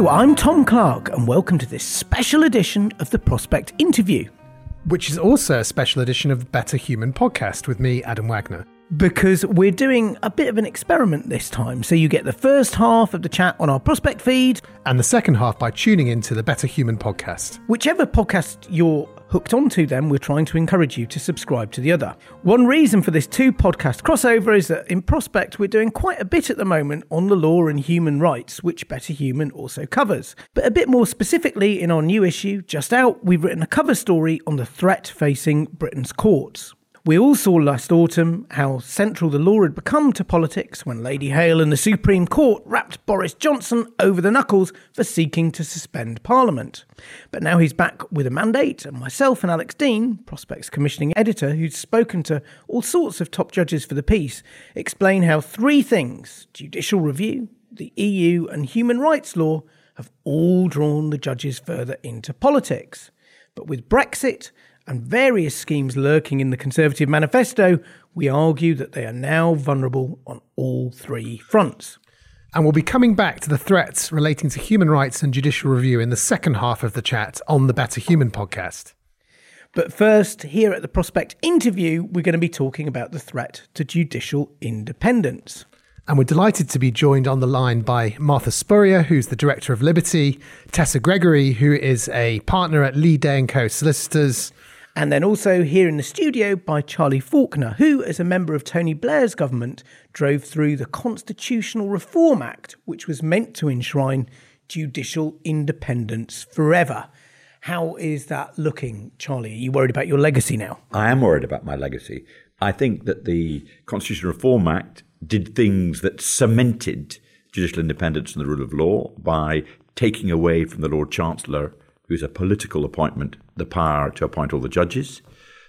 Hello, I'm Tom Clark, and welcome to this special edition of the Prospect Interview. which is also a special edition of Better Human podcast with me, Adam Wagner. Because we're doing a bit of an experiment this time. So you get the first half of the chat on our Prospect feed, And the second half by tuning into the Better Human podcast. whichever podcast you're hooked onto, them, we're trying to encourage you to subscribe to the other. One reason for this two podcast crossover is that in Prospect, we're doing quite a bit at the moment on the law and human rights, which Better Human also covers. But a bit more specifically, in our new issue, just out, we've written a cover story on the threat facing Britain's courts. We all saw last autumn how central the law had become to politics when Lady Hale and the Supreme Court rapped Boris Johnson over the knuckles for seeking to suspend Parliament. But now he's back with a mandate, and myself and Alex Dean, Prospects commissioning editor who's spoken to all sorts of top judges for the piece, explain how three things judicial review, the EU, and human rights law have all drawn the judges further into politics. But with Brexit, and various schemes lurking in the Conservative manifesto, we argue that they are now vulnerable on all three fronts. And we'll be coming back to the threats relating to human rights and judicial review in the second half of the chat on the Better Human podcast. But first, here at the Prospect interview, we're going to be talking about the threat to judicial independence. And we're delighted to be joined on the line by Martha Spurrier, who's the Director of Liberty, Tessa Gregory, who is a partner at Leigh Day & Co. Solicitors, And then also here in the studio by Charlie Falconer, who, as a member of Tony Blair's government, drove through the Constitutional Reform Act, which was meant to enshrine judicial independence forever. How is that looking, Charlie? Are you worried about your legacy now? I am worried about my legacy. I think that the Constitutional Reform Act did things that cemented judicial independence and the rule of law by taking away from the Lord Chancellor, who's a political appointment, the power to appoint all the judges,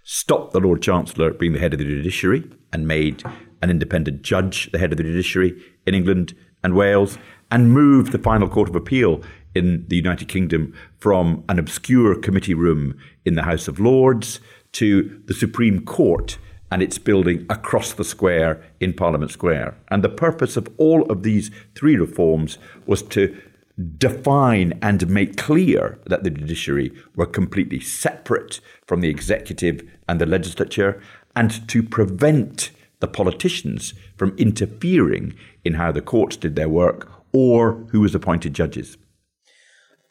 stopped the Lord Chancellor being the head of the judiciary and made an independent judge the head of the judiciary in England and Wales, and moved the final Court of Appeal in the United Kingdom from an obscure committee room in the House of Lords to the Supreme Court and its building across the square in Parliament Square. And the purpose of all of these three reforms was to define and make clear that the judiciary were completely separate from the executive and the legislature and to prevent the politicians from interfering in how the courts did their work or who was appointed judges.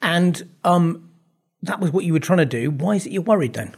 And um, that was what you were trying to do. Why is it you're worried then?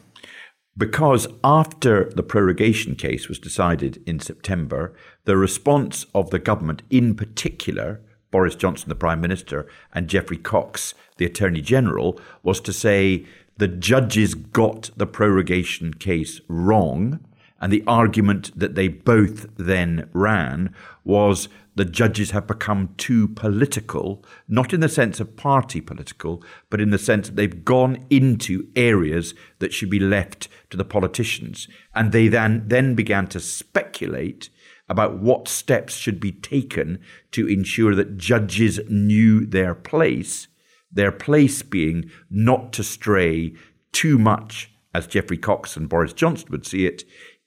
Because after the prorogation case was decided in September, the response of the government, in particular, Boris Johnson, the Prime Minister, and Geoffrey Cox, the Attorney General, was to say the judges got the prorogation case wrong. And the argument that they both then ran was the judges have become too political, not in the sense of party political, but in the sense that they've gone into areas that should be left to the politicians. And they then, then began to speculate about what steps should be taken to ensure that judges knew their place, their place being not to stray too much, as Geoffrey Cox and Boris Johnson would see it,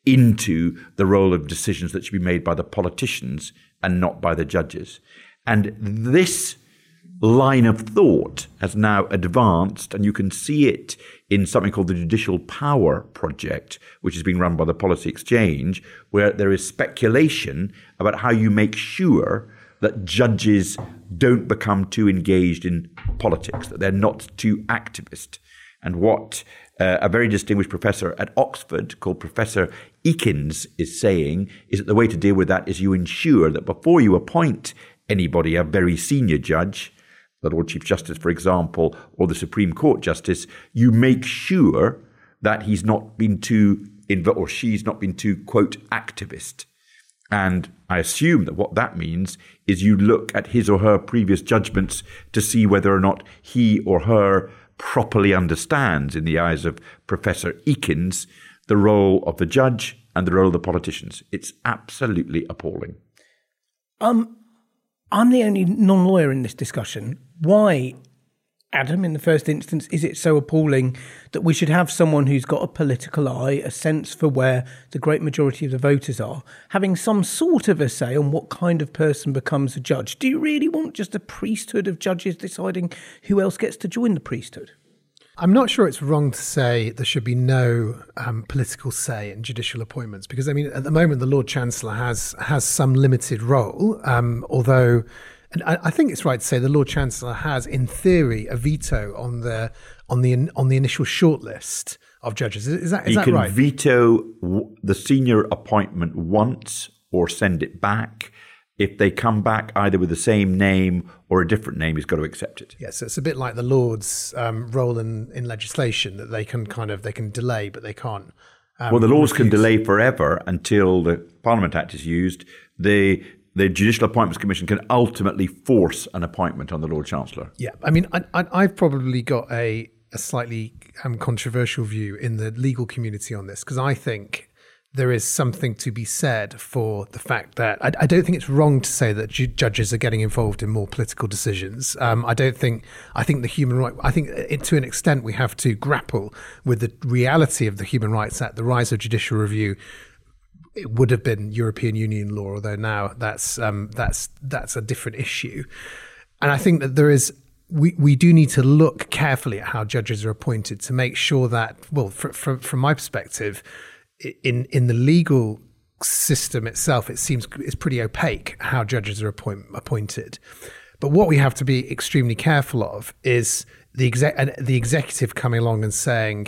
into the role of decisions that should be made by the politicians and not by the judges. And this line of thought has now advanced, and you can see it in something called the Judicial Power Project, which is being run by the Policy Exchange, where there is speculation about how you make sure that judges don't become too engaged in politics, that they're not too activist. And what uh, a very distinguished professor at Oxford called Professor Ekins is saying is that the way to deal with that is you ensure that before you appoint anybody, a very senior judge, the Lord Chief Justice, for example, or the Supreme Court Justice, you make sure that he's not been too, or she's not been too, quote, activist. And I assume that what that means is you look at his or her previous judgments to see whether or not he or her properly understands, in the eyes of Professor Ekins, the role of the judge and the role of the politicians. It's absolutely appalling. Um, I'm the only non lawyer in this discussion. Why Adam, in the first instance, is it so appalling that we should have someone who's got a political eye, a sense for where the great majority of the voters are, having some sort of a say on what kind of person becomes a judge? Do you really want just a priesthood of judges deciding who else gets to join the priesthood? I'm not sure it's wrong to say there should be no um, political say in judicial appointments because I mean at the moment the Lord Chancellor has has some limited role, um, although and I, I, think it's right to say the Lord Chancellor has, in theory, a veto on the on the on the initial shortlist of judges. Is, is that is he that can right? veto the senior appointment once or send it back. If they come back either with the same name or a different name, he's got to accept it. Yes, it's a bit like the Lords' um, role in, in legislation that they can kind of they can delay, but they can't. Um, well, the laws refuse. can delay forever until the Parliament Act is used. The the Judicial Appointments Commission can ultimately force an appointment on the Lord Chancellor. Yeah, I mean, I, have probably got a, a slightly um, controversial view in the legal community on this because I think there is something to be said for the fact that I, I don't think it's wrong to say that ju- judges are getting involved in more political decisions. Um, I don't think I think the human right. I think it, to an extent we have to grapple with the reality of the Human Rights Act, the rise of judicial review, it would have been European Union law, although now that's um, that's that's a different issue. And I think that there is we, we do need to look carefully at how judges are appointed to make sure that well, from from my perspective, in in the legal system itself, it seems it's pretty opaque how judges are appoint, appointed. But what we have to be extremely careful of is the exec- the executive coming along and saying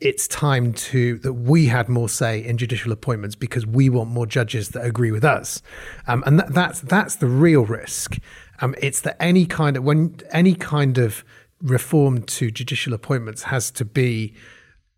it's time to that we had more say in judicial appointments because we want more judges that agree with us, um, and that, that's that's the real risk. Um, it's that any kind of when any kind of reform to judicial appointments has to be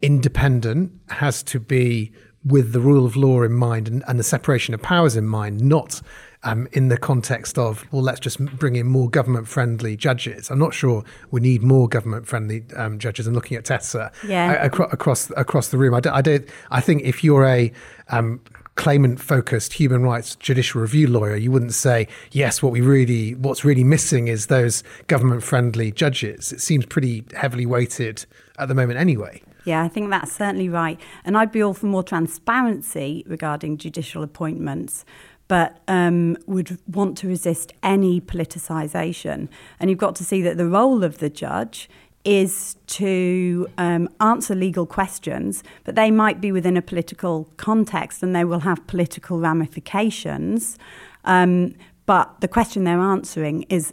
independent, has to be with the rule of law in mind and, and the separation of powers in mind, not um, in the context of, well, let's just bring in more government friendly judges. I'm not sure we need more government friendly um, judges. I'm looking at Tessa yeah. across, across, across the room. I, don't, I, don't, I think if you're a um, claimant focused human rights judicial review lawyer, you wouldn't say, yes, what we really, what's really missing is those government friendly judges. It seems pretty heavily weighted at the moment anyway. Yeah, I think that's certainly right. And I'd be all for more transparency regarding judicial appointments but um, would want to resist any politicisation. And you've got to see that the role of the judge is to um, answer legal questions, but they might be within a political context and they will have political ramifications. Um, but the question they're answering is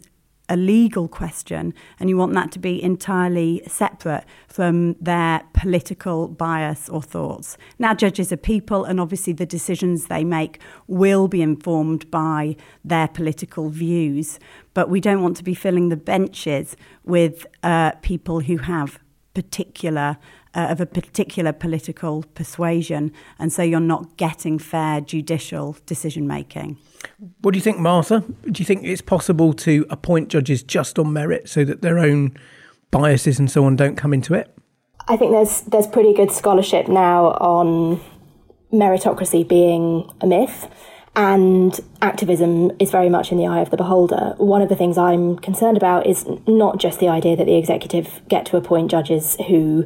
a legal question and you want that to be entirely separate from their political bias or thoughts. Now, judges are people, and obviously the decisions they make will be informed by their political views, but we don't want to be filling the benches with uh, people who have particular uh, of a particular political persuasion, and so you're not getting fair judicial decision making. What do you think, Martha? Do you think it's possible to appoint judges just on merit so that their own biases and so on don't come into it? I think there's there's pretty good scholarship now on meritocracy being a myth and activism is very much in the eye of the beholder. One of the things I'm concerned about is not just the idea that the executive get to appoint judges who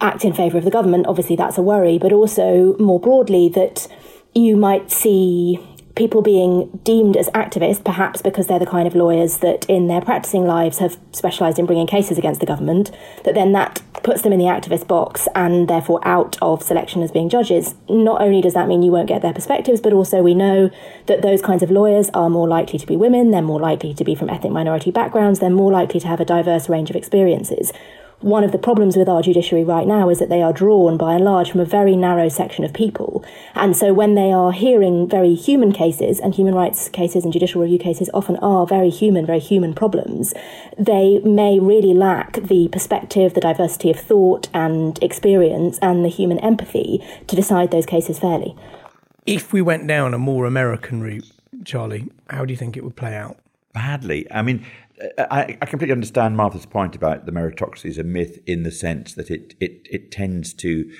act in favour of the government, obviously that's a worry, but also more broadly that you might see people being deemed as activists, perhaps because they're the kind of lawyers that in their practicing lives have specialised in bringing cases against the government, that then that puts them in the activist box and therefore out of selection as being judges, not only does that mean you won't get their perspectives, but also we know that those kinds of lawyers are more likely to be women, they're more likely to be from ethnic minority backgrounds, they're more likely to have a diverse range of experiences one of the problems with our judiciary right now is that they are drawn by and large from a very narrow section of people. And so when they are hearing very human cases, and human rights cases and judicial review cases often are very human, very human problems, they may really lack the perspective, the diversity of thought and experience, and the human empathy to decide those cases fairly. If we went down a more American route, Charlie, how do you think it would play out? Badly. I mean, I, I, completely understand Martha's point about the meritocracy is a myth in the sense that it it, it tends to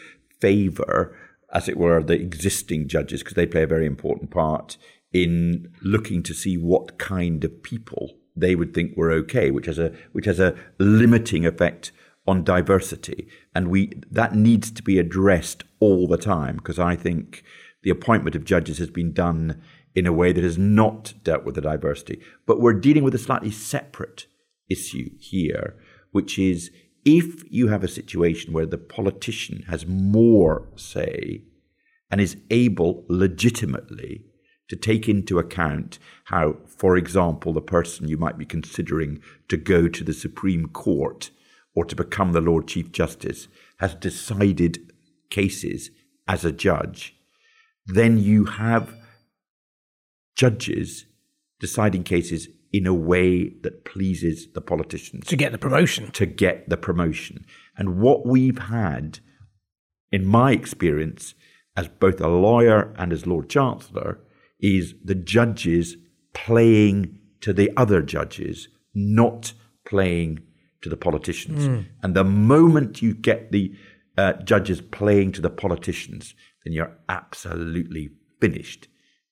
favour, as it were, the existing judges because they play a very important part in looking to see what kind of people they would think were okay, which has a which has a limiting effect on diversity, and we that needs to be addressed all the time because I think the appointment of judges has been done in a way that has not dealt with the diversity. But we're dealing with a slightly separate issue here, which is if you have a situation where the politician has more say and is able legitimately to take into account how, for example, the person you might be considering to go to the Supreme Court or to become the Lord Chief Justice has decided cases as a judge, then you have judges deciding cases in a way that pleases the politicians. To get the promotion. To get the promotion. And what we've had, in my experience, as both a lawyer and as Lord Chancellor, is the judges playing to the other judges, not playing to the politicians. Mm. And the moment you get the uh, judges playing to the politicians, then you're absolutely finished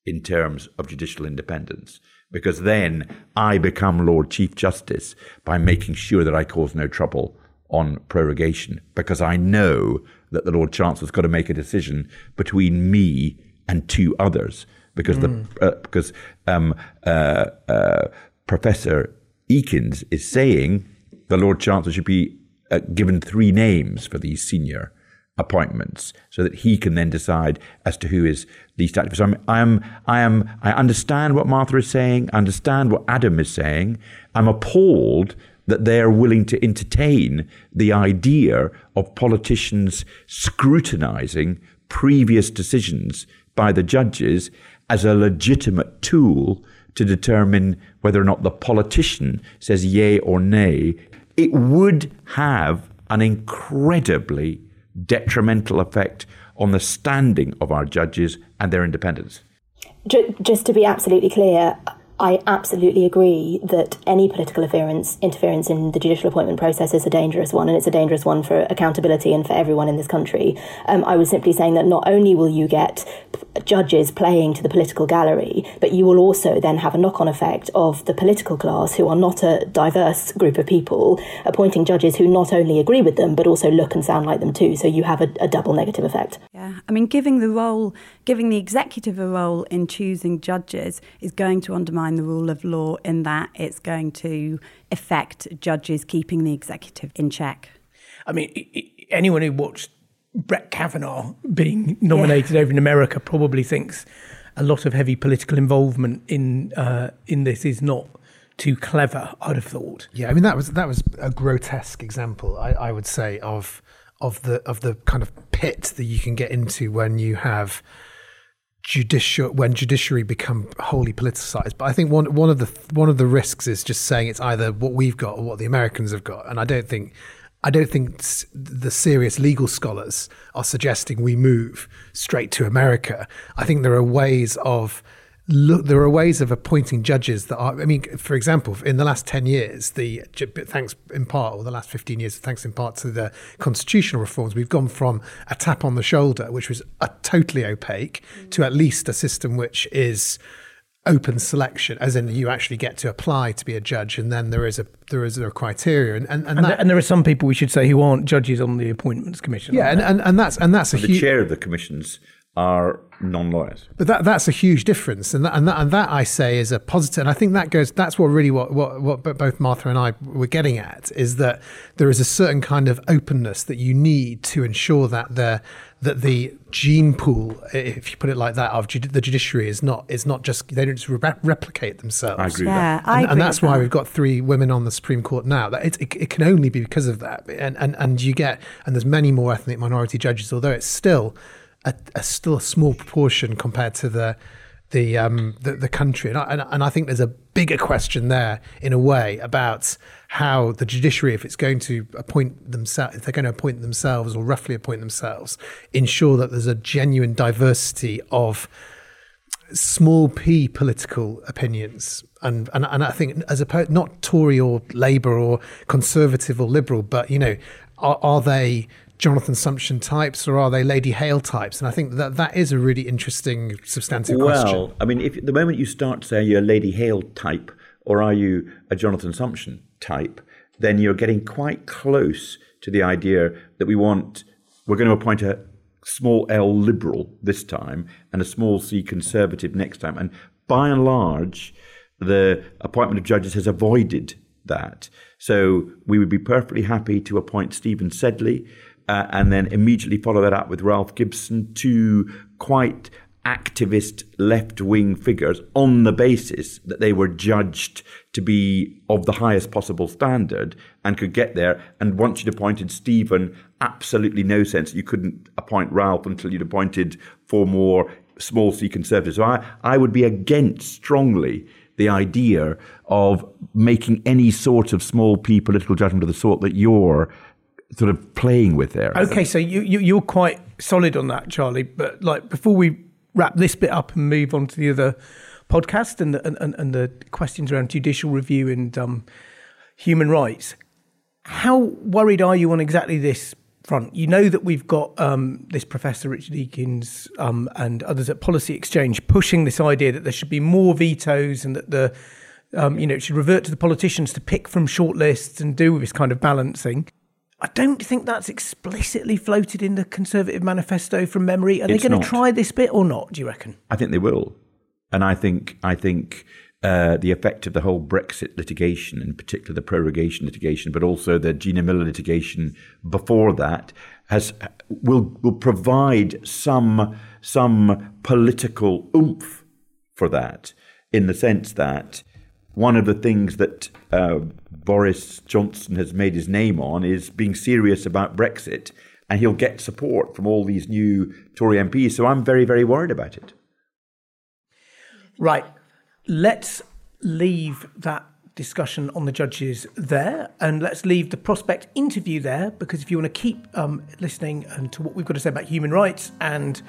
in terms of judicial independence. Because then I become Lord Chief Justice by making sure that I cause no trouble on prorogation, because I know that the Lord Chancellor's got to make a decision between me and two others. Because mm. the uh, because um, uh, uh, Professor Ekins is saying the Lord Chancellor should be uh, given three names for these senior appointments so that he can then decide as to who is least active. So I'm, I am, I am, I understand what Martha is saying, understand what Adam is saying. I'm appalled that they are willing to entertain the idea of politicians scrutinizing previous decisions by the judges as a legitimate tool to determine whether or not the politician says yay or nay. It would have an incredibly detrimental effect on the standing of our judges and their independence. Just to be absolutely clear, I absolutely agree that any political interference interference in the judicial appointment process is a dangerous one, and it's a dangerous one for accountability and for everyone in this country. Um, I was simply saying that not only will you get judges playing to the political gallery, but you will also then have a knock-on effect of the political class, who are not a diverse group of people, appointing judges who not only agree with them but also look and sound like them too. So you have a, a double negative effect. Yeah, I mean, giving the role, giving the executive a role in choosing judges is going to undermine undermine the rule of law in that it's going to affect judges keeping the executive in check. I mean, anyone who watched Brett Kavanaugh being nominated yeah. over in America probably thinks a lot of heavy political involvement in uh, in this is not too clever. I'd have thought. Yeah, I mean that was that was a grotesque example. I, I would say of of the of the kind of pit that you can get into when you have judicial when judiciary become wholly politicized. But I think one one of the one of the risks is just saying it's either what we've got or what the Americans have got, and I don't think. I don't think the serious legal scholars are suggesting we move straight to America. I think there are ways of look, there are ways of appointing judges that are. I mean, for example, in the last ten years, the thanks in part, or the last fifteen years, thanks in part to the constitutional reforms, we've gone from a tap on the shoulder, which was a totally opaque, mm. to at least a system which is open selection, as in you actually get to apply to be a judge, and then there is a there is a criteria, and and, and, and, that, and there are some people we should say who aren't judges on the appointments commission. Yeah, and, and, and that's and that's a the chair of the commissions are non-lawyers. But that that's a huge difference, and that, and that and that I say is a positive. And I think that goes. That's what really what what what both Martha and I were getting at is that there is a certain kind of openness that you need to ensure that the that the gene pool, if you put it like that, of ju- the judiciary is not is not just they don't just re- replicate themselves. I agree. Yeah, with that. I and, agree and that's with why that. we've got three women on the Supreme Court now. That it, it, it can only be because of that, and and and you get and there's many more ethnic minority judges, although it's still a, a still a small proportion compared to the the um the, the country, and I, and, and I think there's a bigger question there in a way about how the judiciary, if it's going to appoint themselves, if they're going to appoint themselves or roughly appoint themselves, ensure that there's a genuine diversity of small p political opinions and and, and I think as opposed not Tory or Labour or Conservative or Liberal but you know are, are they Jonathan Sumption types or are they Lady Hale types? And I think that that is a really interesting substantive Well, question. Well, I mean, if the moment you start to say you're a Lady Hale type or are you a Jonathan Sumption type, then you're getting quite close to the idea that we want, we're going to appoint a small L liberal this time and a small c conservative next time. And by and large, the appointment of judges has avoided that. So we would be perfectly happy to appoint Stephen Sedley uh, and then immediately follow that up with Ralph Gibson, two quite activist left wing figures on the basis that they were judged to be of the highest possible standard and could get there. And once you'd appointed Stephen, absolutely no sense. You couldn't appoint Ralph until you'd appointed four more small c conservatives. So I, I would be against strongly the idea of making any sort of small p political judgment of the sort that you're sort of playing with there. Okay, so you, you you're quite solid on that, Charlie. But like before we wrap this bit up and move on to the other podcast and the, and, and the questions around judicial review and um, human rights, how worried are you on exactly this front? You know that we've got um, this Professor Richard Ekins um, and others at Policy Exchange pushing this idea that there should be more vetoes and that the um, you know it should revert to the politicians to pick from shortlists and do this kind of balancing. I don't think that's explicitly floated in the Conservative manifesto from memory. Are It's they going to try this bit or not? Do you reckon? I think they will, and I think I think uh, the effect of the whole Brexit litigation, in particular the prorogation litigation, but also the Gina Miller litigation before that, has will will provide some some political oomph for that, in the sense that one of the things that uh, Boris Johnson has made his name on is being serious about Brexit, and he'll get support from all these new Tory MPs. So I'm very, very worried about it. Right. Let's leave that discussion on the judges there and let's leave the prospect interview there because if you want to keep um, listening and to what we've got to say about human rights and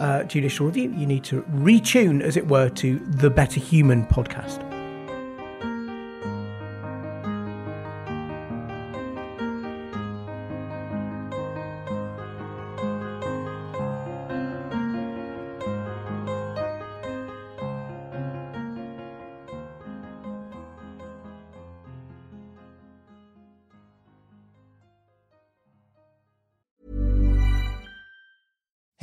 uh, judicial review, you need to retune, as it were, to the Better Human podcast.